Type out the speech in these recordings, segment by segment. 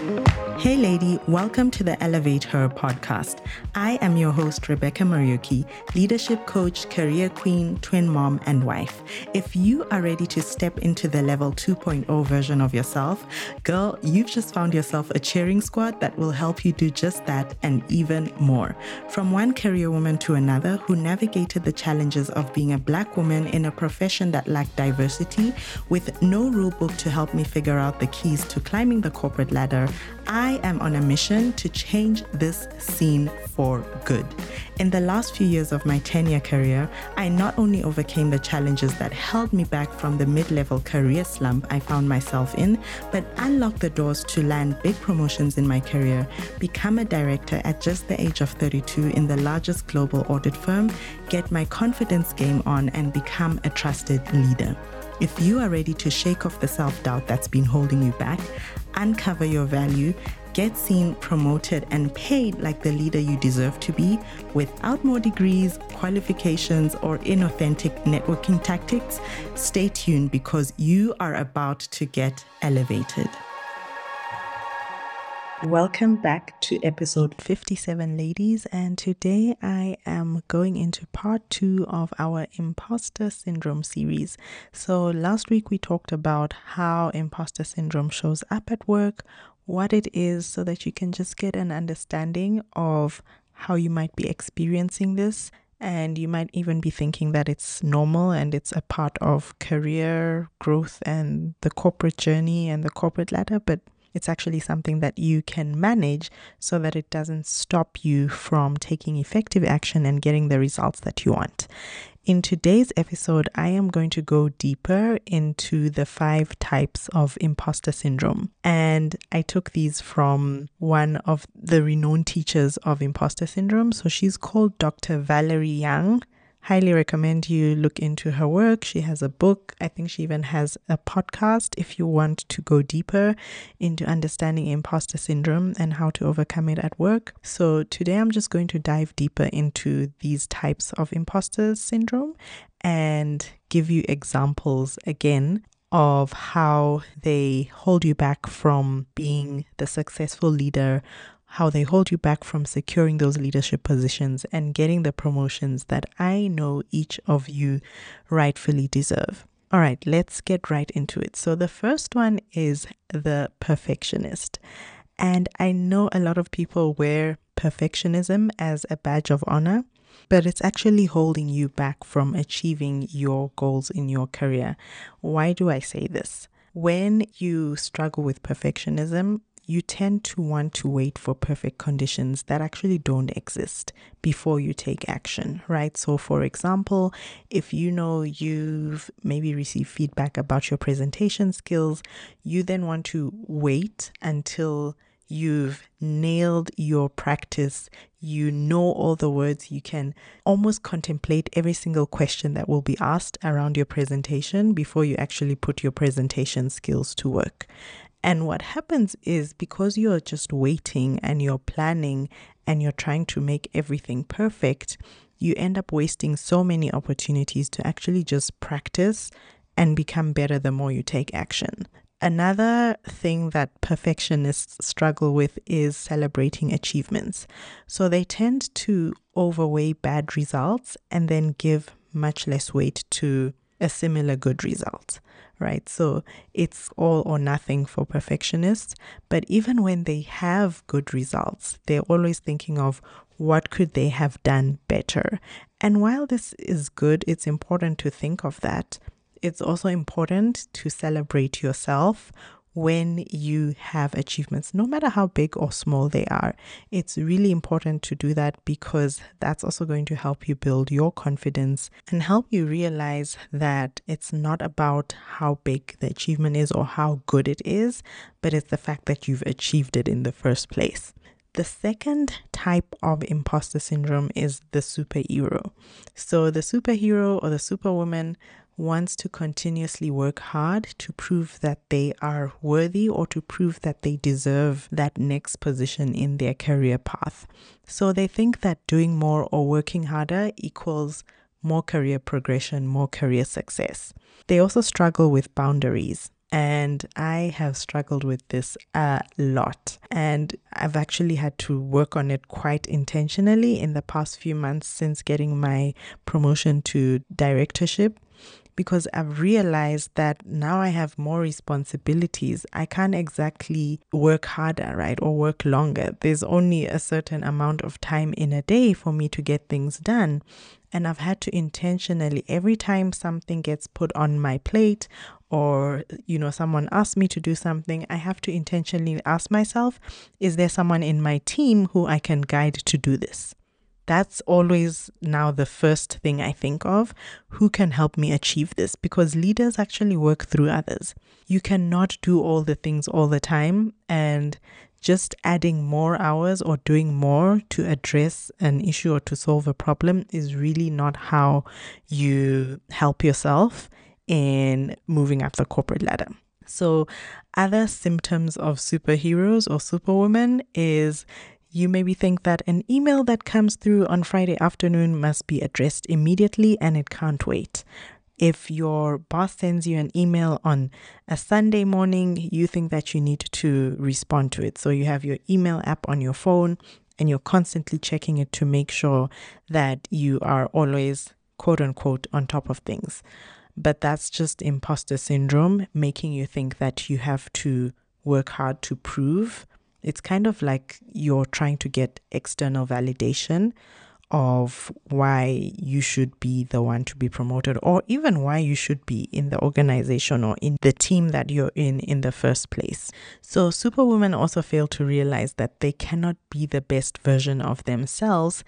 Hey, lady, welcome to the Elevate Her podcast. I am your host, Rebecca Muriuki, leadership coach, career queen, twin mom, and wife. If you are ready to step into the level 2.0 version of yourself, girl, you've just found yourself a cheering squad that will help you do just that and even more. From one career woman to another who navigated the challenges of being a black woman in a profession that lacked diversity with no rule book to help me figure out the keys to climbing the corporate ladder, I am on a mission to change this scene for good. In the last few years of my 10 year career, I not only overcame the challenges that held me back from the mid level career slump I found myself in, but unlocked the doors to land big promotions in my career, become a director at just the age of 32 in the largest global audit firm, get my confidence game on, and become a trusted leader. If you are ready to shake off the self doubt that's been holding you back, uncover your value, get seen, promoted, and paid like the leader you deserve to be without more degrees, qualifications, or inauthentic networking tactics, stay tuned because you are about to get elevated. Welcome back to episode 57, ladies. And today I am going into part two of our imposter syndrome series. So, last week we talked about how imposter syndrome shows up at work, what it is, so that you can just get an understanding of how you might be experiencing this. And you might even be thinking that it's normal and it's a part of career growth and the corporate journey and the corporate ladder. But it's actually something that you can manage so that it doesn't stop you from taking effective action and getting the results that you want. In today's episode, I am going to go deeper into the five types of imposter syndrome. And I took these from one of the renowned teachers of imposter syndrome. So she's called Dr. Valerie Young highly recommend you look into her work. She has a book. I think she even has a podcast if you want to go deeper into understanding imposter syndrome and how to overcome it at work. So, today I'm just going to dive deeper into these types of imposter syndrome and give you examples again of how they hold you back from being the successful leader how they hold you back from securing those leadership positions and getting the promotions that I know each of you rightfully deserve. All right, let's get right into it. So, the first one is the perfectionist. And I know a lot of people wear perfectionism as a badge of honor, but it's actually holding you back from achieving your goals in your career. Why do I say this? When you struggle with perfectionism, you tend to want to wait for perfect conditions that actually don't exist before you take action, right? So, for example, if you know you've maybe received feedback about your presentation skills, you then want to wait until you've nailed your practice, you know all the words, you can almost contemplate every single question that will be asked around your presentation before you actually put your presentation skills to work. And what happens is because you're just waiting and you're planning and you're trying to make everything perfect, you end up wasting so many opportunities to actually just practice and become better the more you take action. Another thing that perfectionists struggle with is celebrating achievements. So they tend to overweigh bad results and then give much less weight to a similar good result right? So it's all or nothing for perfectionists. But even when they have good results, they're always thinking of what could they have done better. And while this is good, it's important to think of that. It's also important to celebrate yourself when you have achievements, no matter how big or small they are. It's really important to do that because that's also going to help you build your confidence and help you realize that it's not about how big the achievement is or how good it is, but it's the fact that you've achieved it in the first place. The second type of imposter syndrome is the superhero. So, the superhero or the superwoman wants to continuously work hard to prove that they are worthy or to prove that they deserve that next position in their career path. So they think that doing more or working harder equals more career progression, more career success. They also struggle with boundaries. And I have struggled with this a lot. And I've actually had to work on it quite intentionally in the past few months since getting my promotion to directorship because I've realized that now I have more responsibilities. I can't exactly work harder, right? Or work longer. There's only a certain amount of time in a day for me to get things done. And I've had to intentionally, every time something gets put on my plate or, you know, someone asks me to do something, I have to intentionally ask myself, is there someone in my team who I can guide to do this? That's always now the first thing I think of. Who can help me achieve this? Because leaders actually work through others. You cannot do all the things all the time. And just adding more hours or doing more to address an issue or to solve a problem is really not how you help yourself in moving up the corporate ladder. So, other symptoms of superheroes or superwomen is you maybe think that an email that comes through on Friday afternoon must be addressed immediately and it can't wait. If your boss sends you an email on a Sunday morning, you think that you need to respond to it. So you have your email app on your phone and you're constantly checking it to make sure that you are always, quote unquote, on top of things. But that's just imposter syndrome, making you think that you have to work hard to prove it's kind of like you're trying to get external validation of why you should be the one to be promoted or even why you should be in the organization or in the team that you're in in the first place. So superwomen also fail to realize that they cannot be the best version of themselves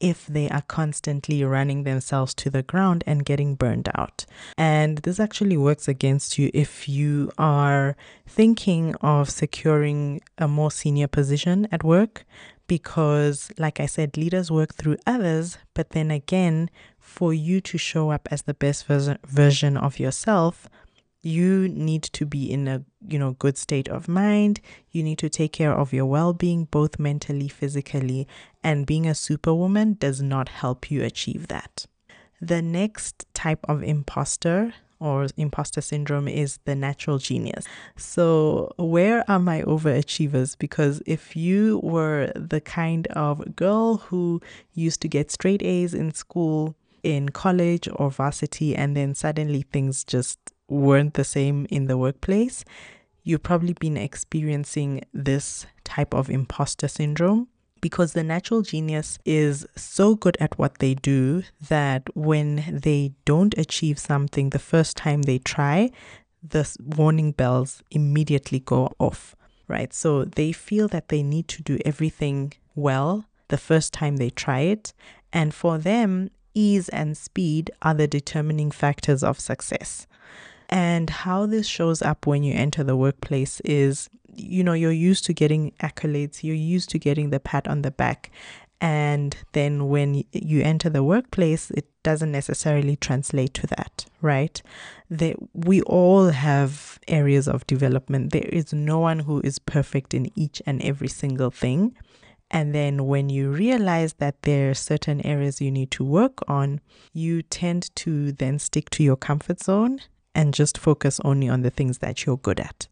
if they are constantly running themselves to the ground and getting burned out. And this actually works against you if you are thinking of securing a more senior position at work. Because, like I said, leaders work through others, but then again, for you to show up as the best version of yourself, you need to be in a you know good state of mind you need to take care of your well-being both mentally physically and being a superwoman does not help you achieve that the next type of imposter or imposter syndrome is the natural genius. So, where are my overachievers? Because if you were the kind of girl who used to get straight A's in school, in college or varsity, and then suddenly things just weren't the same in the workplace, you've probably been experiencing this type of imposter syndrome because the natural genius is so good at what they do that when they don't achieve something the first time they try, the warning bells immediately go off, right? So they feel that they need to do everything well the first time they try it. And for them, ease and speed are the determining factors of success. And how this shows up when you enter the workplace is, you know, you're used to getting accolades, you're used to getting the pat on the back. And then when you enter the workplace, it doesn't necessarily translate to that, right? That we all have areas of development. There is no one who is perfect in each and every single thing. And then when you realize that there are certain areas you need to work on, you tend to then stick to your comfort zone and just focus only on the things that you're good at.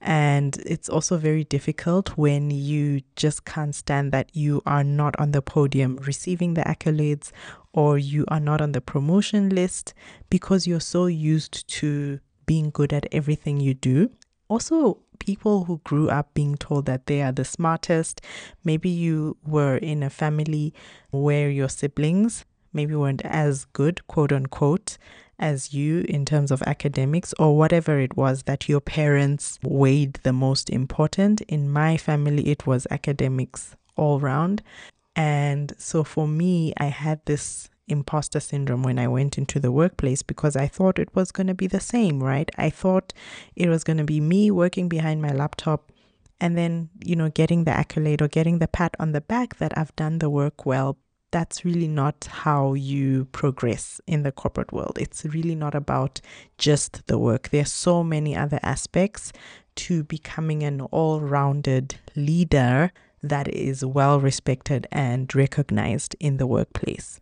And it's also very difficult when you just can't stand that you are not on the podium receiving the accolades or you are not on the promotion list because you're so used to being good at everything you do. Also, people who grew up being told that they are the smartest. Maybe you were in a family where your siblings maybe weren't as good, quote unquote, as you in terms of academics or whatever it was that your parents weighed the most important. In my family, it was academics all round. And so for me, I had this imposter syndrome when I went into the workplace because I thought it was going to be the same, right? I thought it was going to be me working behind my laptop and then, you know, getting the accolade or getting the pat on the back that I've done the work well that's really not how you progress in the corporate world. It's really not about just the work. There are so many other aspects to becoming an all rounded leader that is well respected and recognized in the workplace.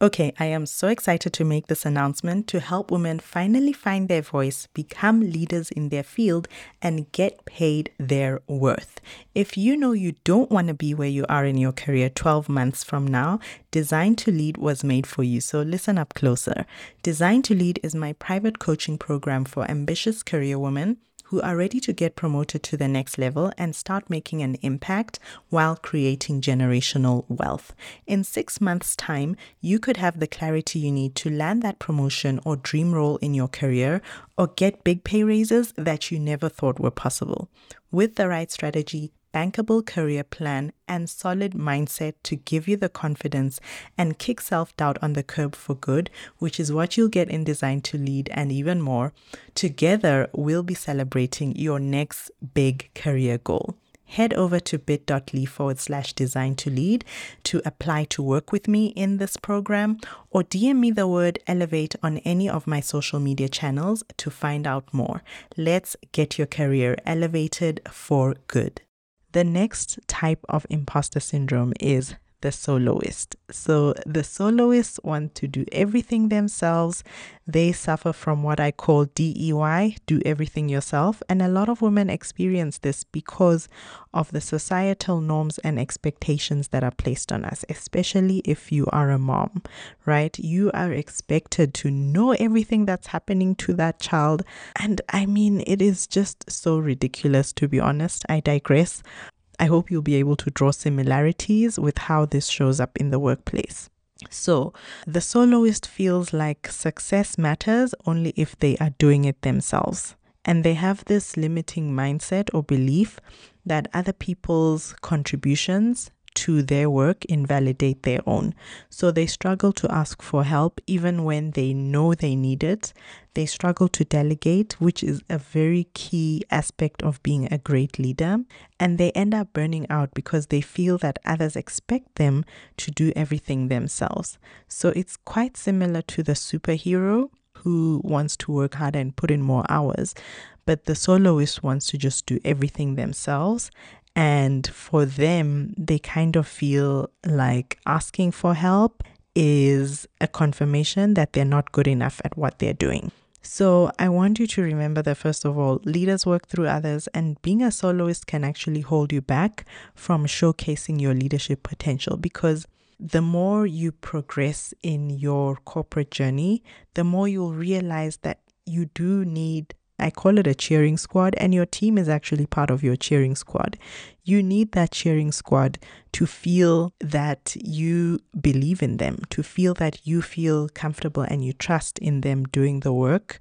Okay, I am so excited to make this announcement to help women finally find their voice, become leaders in their field, and get paid their worth. If you know you don't want to be where you are in your career 12 months from now, Designed to Lead was made for you. So listen up closer. Designed to Lead is my private coaching program for ambitious career women who are ready to get promoted to the next level and start making an impact while creating generational wealth. In six months' time, you could have the clarity you need to land that promotion or dream role in your career or get big pay raises that you never thought were possible. With the right strategy, bankable career plan, and solid mindset to give you the confidence and kick self doubt on the curb for good, which is what you'll get in Designed to Lead and even more. Together, we'll be celebrating your next big career goal head over to bit.ly forward slash design to lead to apply to work with me in this program or DM me the word elevate on any of my social media channels to find out more. Let's get your career elevated for good. The next type of imposter syndrome is the soloist. So the soloists want to do everything themselves. They suffer from what I call DEY, do everything yourself. And a lot of women experience this because of the societal norms and expectations that are placed on us, especially if you are a mom, right? You are expected to know everything that's happening to that child. And I mean, it is just so ridiculous, to be honest. I digress. I hope you'll be able to draw similarities with how this shows up in the workplace. So, the soloist feels like success matters only if they are doing it themselves. And they have this limiting mindset or belief that other people's contributions to their work invalidate their own. So they struggle to ask for help even when they know they need it. They struggle to delegate, which is a very key aspect of being a great leader. And they end up burning out because they feel that others expect them to do everything themselves. So it's quite similar to the superhero who wants to work harder and put in more hours, but the soloist wants to just do everything themselves and for them, they kind of feel like asking for help is a confirmation that they're not good enough at what they're doing. So, I want you to remember that first of all, leaders work through others, and being a soloist can actually hold you back from showcasing your leadership potential because the more you progress in your corporate journey, the more you'll realize that you do need I call it a cheering squad, and your team is actually part of your cheering squad. You need that cheering squad to feel that you believe in them, to feel that you feel comfortable and you trust in them doing the work.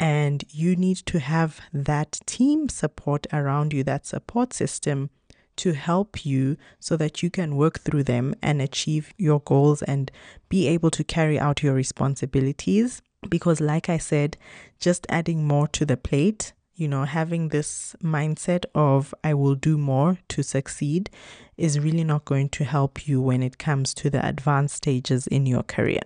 And you need to have that team support around you, that support system to help you so that you can work through them and achieve your goals and be able to carry out your responsibilities because, like I said, just adding more to the plate, you know, having this mindset of I will do more to succeed is really not going to help you when it comes to the advanced stages in your career.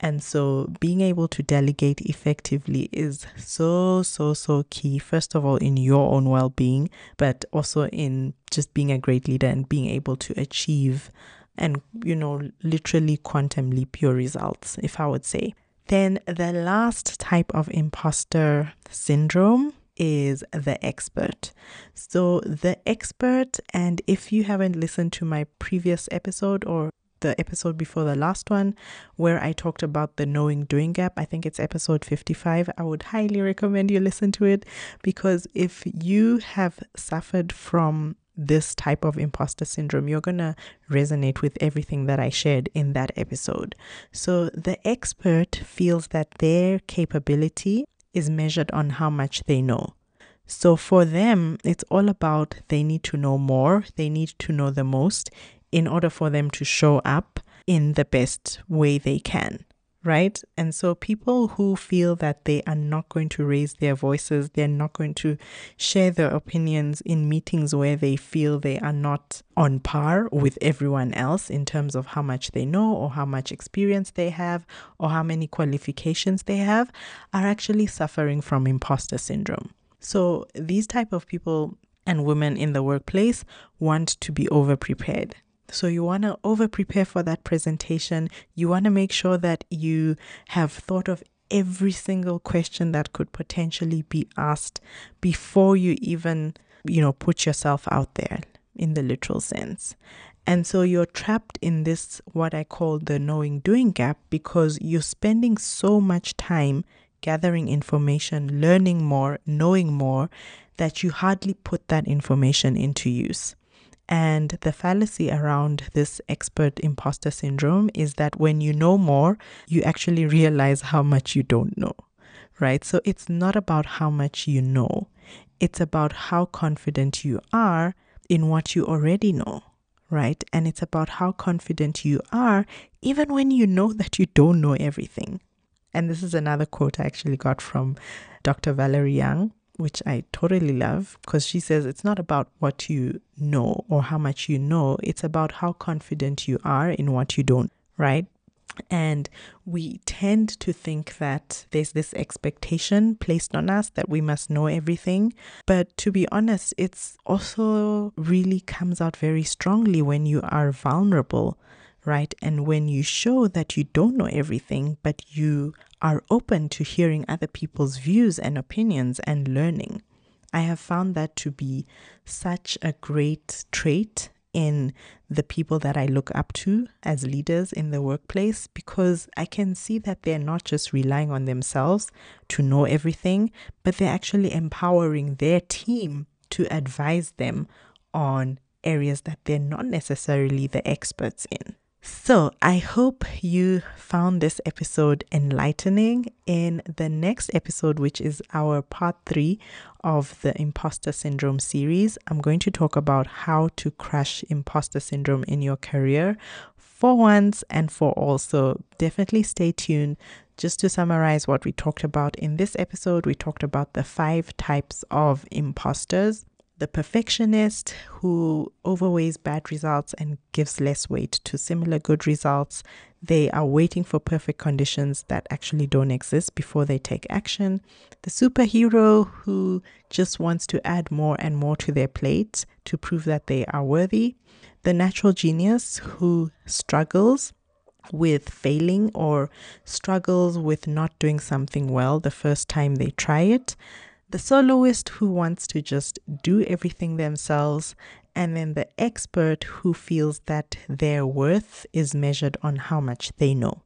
And so being able to delegate effectively is so, so, so key. First of all, in your own well being, but also in just being a great leader and being able to achieve and, you know, literally quantum leap your results, if I would say. Then the last type of imposter syndrome is the expert. So, the expert, and if you haven't listened to my previous episode or the episode before the last one where I talked about the knowing doing gap. I think it's episode 55. I would highly recommend you listen to it because if you have suffered from this type of imposter syndrome, you're going to resonate with everything that I shared in that episode. So, the expert feels that their capability is measured on how much they know. So, for them, it's all about they need to know more, they need to know the most in order for them to show up in the best way they can right? And so people who feel that they are not going to raise their voices, they're not going to share their opinions in meetings where they feel they are not on par with everyone else in terms of how much they know or how much experience they have or how many qualifications they have are actually suffering from imposter syndrome. So these type of people and women in the workplace want to be over prepared So you want to over prepare for that presentation. You want to make sure that you have thought of every single question that could potentially be asked before you even, you know, put yourself out there in the literal sense. And so you're trapped in this, what I call the knowing doing gap, because you're spending so much time gathering information, learning more, knowing more, that you hardly put that information into use. And the fallacy around this expert imposter syndrome is that when you know more, you actually realize how much you don't know, right? So it's not about how much you know, it's about how confident you are in what you already know, right? And it's about how confident you are even when you know that you don't know everything. And this is another quote I actually got from Dr. Valerie Young which I totally love because she says it's not about what you know or how much you know, it's about how confident you are in what you don't, right? And we tend to think that there's this expectation placed on us that we must know everything. But to be honest, it's also really comes out very strongly when you are vulnerable right? And when you show that you don't know everything, but you are open to hearing other people's views and opinions and learning, I have found that to be such a great trait in the people that I look up to as leaders in the workplace because I can see that they're not just relying on themselves to know everything, but they're actually empowering their team to advise them on areas that they're not necessarily the experts in. So, I hope you found this episode enlightening. In the next episode, which is our part three of the imposter syndrome series, I'm going to talk about how to crush imposter syndrome in your career for once and for all. So, definitely stay tuned. Just to summarize what we talked about in this episode, we talked about the five types of imposters the perfectionist who overweighs bad results and gives less weight to similar good results. They are waiting for perfect conditions that actually don't exist before they take action. The superhero who just wants to add more and more to their plate to prove that they are worthy. The natural genius who struggles with failing or struggles with not doing something well the first time they try it the soloist who wants to just do everything themselves, and then the expert who feels that their worth is measured on how much they know.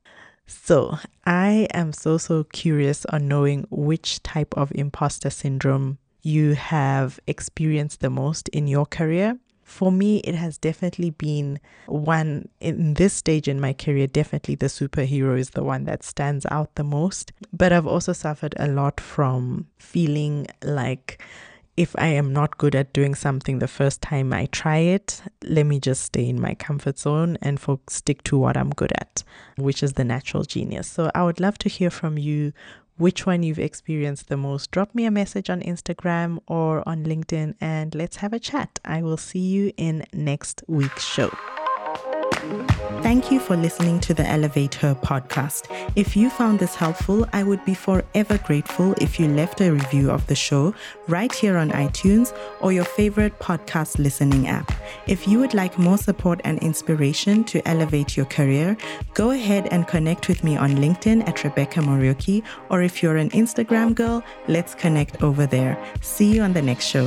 So, I am so, so curious on knowing which type of imposter syndrome you have experienced the most in your career for me, it has definitely been one in this stage in my career. Definitely, the superhero is the one that stands out the most. But I've also suffered a lot from feeling like if I am not good at doing something the first time I try it, let me just stay in my comfort zone and for, stick to what I'm good at, which is the natural genius. So I would love to hear from you which one you've experienced the most, drop me a message on Instagram or on LinkedIn and let's have a chat. I will see you in next week's show. Thank you for listening to the Elevate Her podcast. If you found this helpful, I would be forever grateful if you left a review of the show right here on iTunes or your favorite podcast listening app. If you would like more support and inspiration to elevate your career, go ahead and connect with me on LinkedIn at Rebecca Muriuki, or if you're an Instagram girl, let's connect over there. See you on the next show.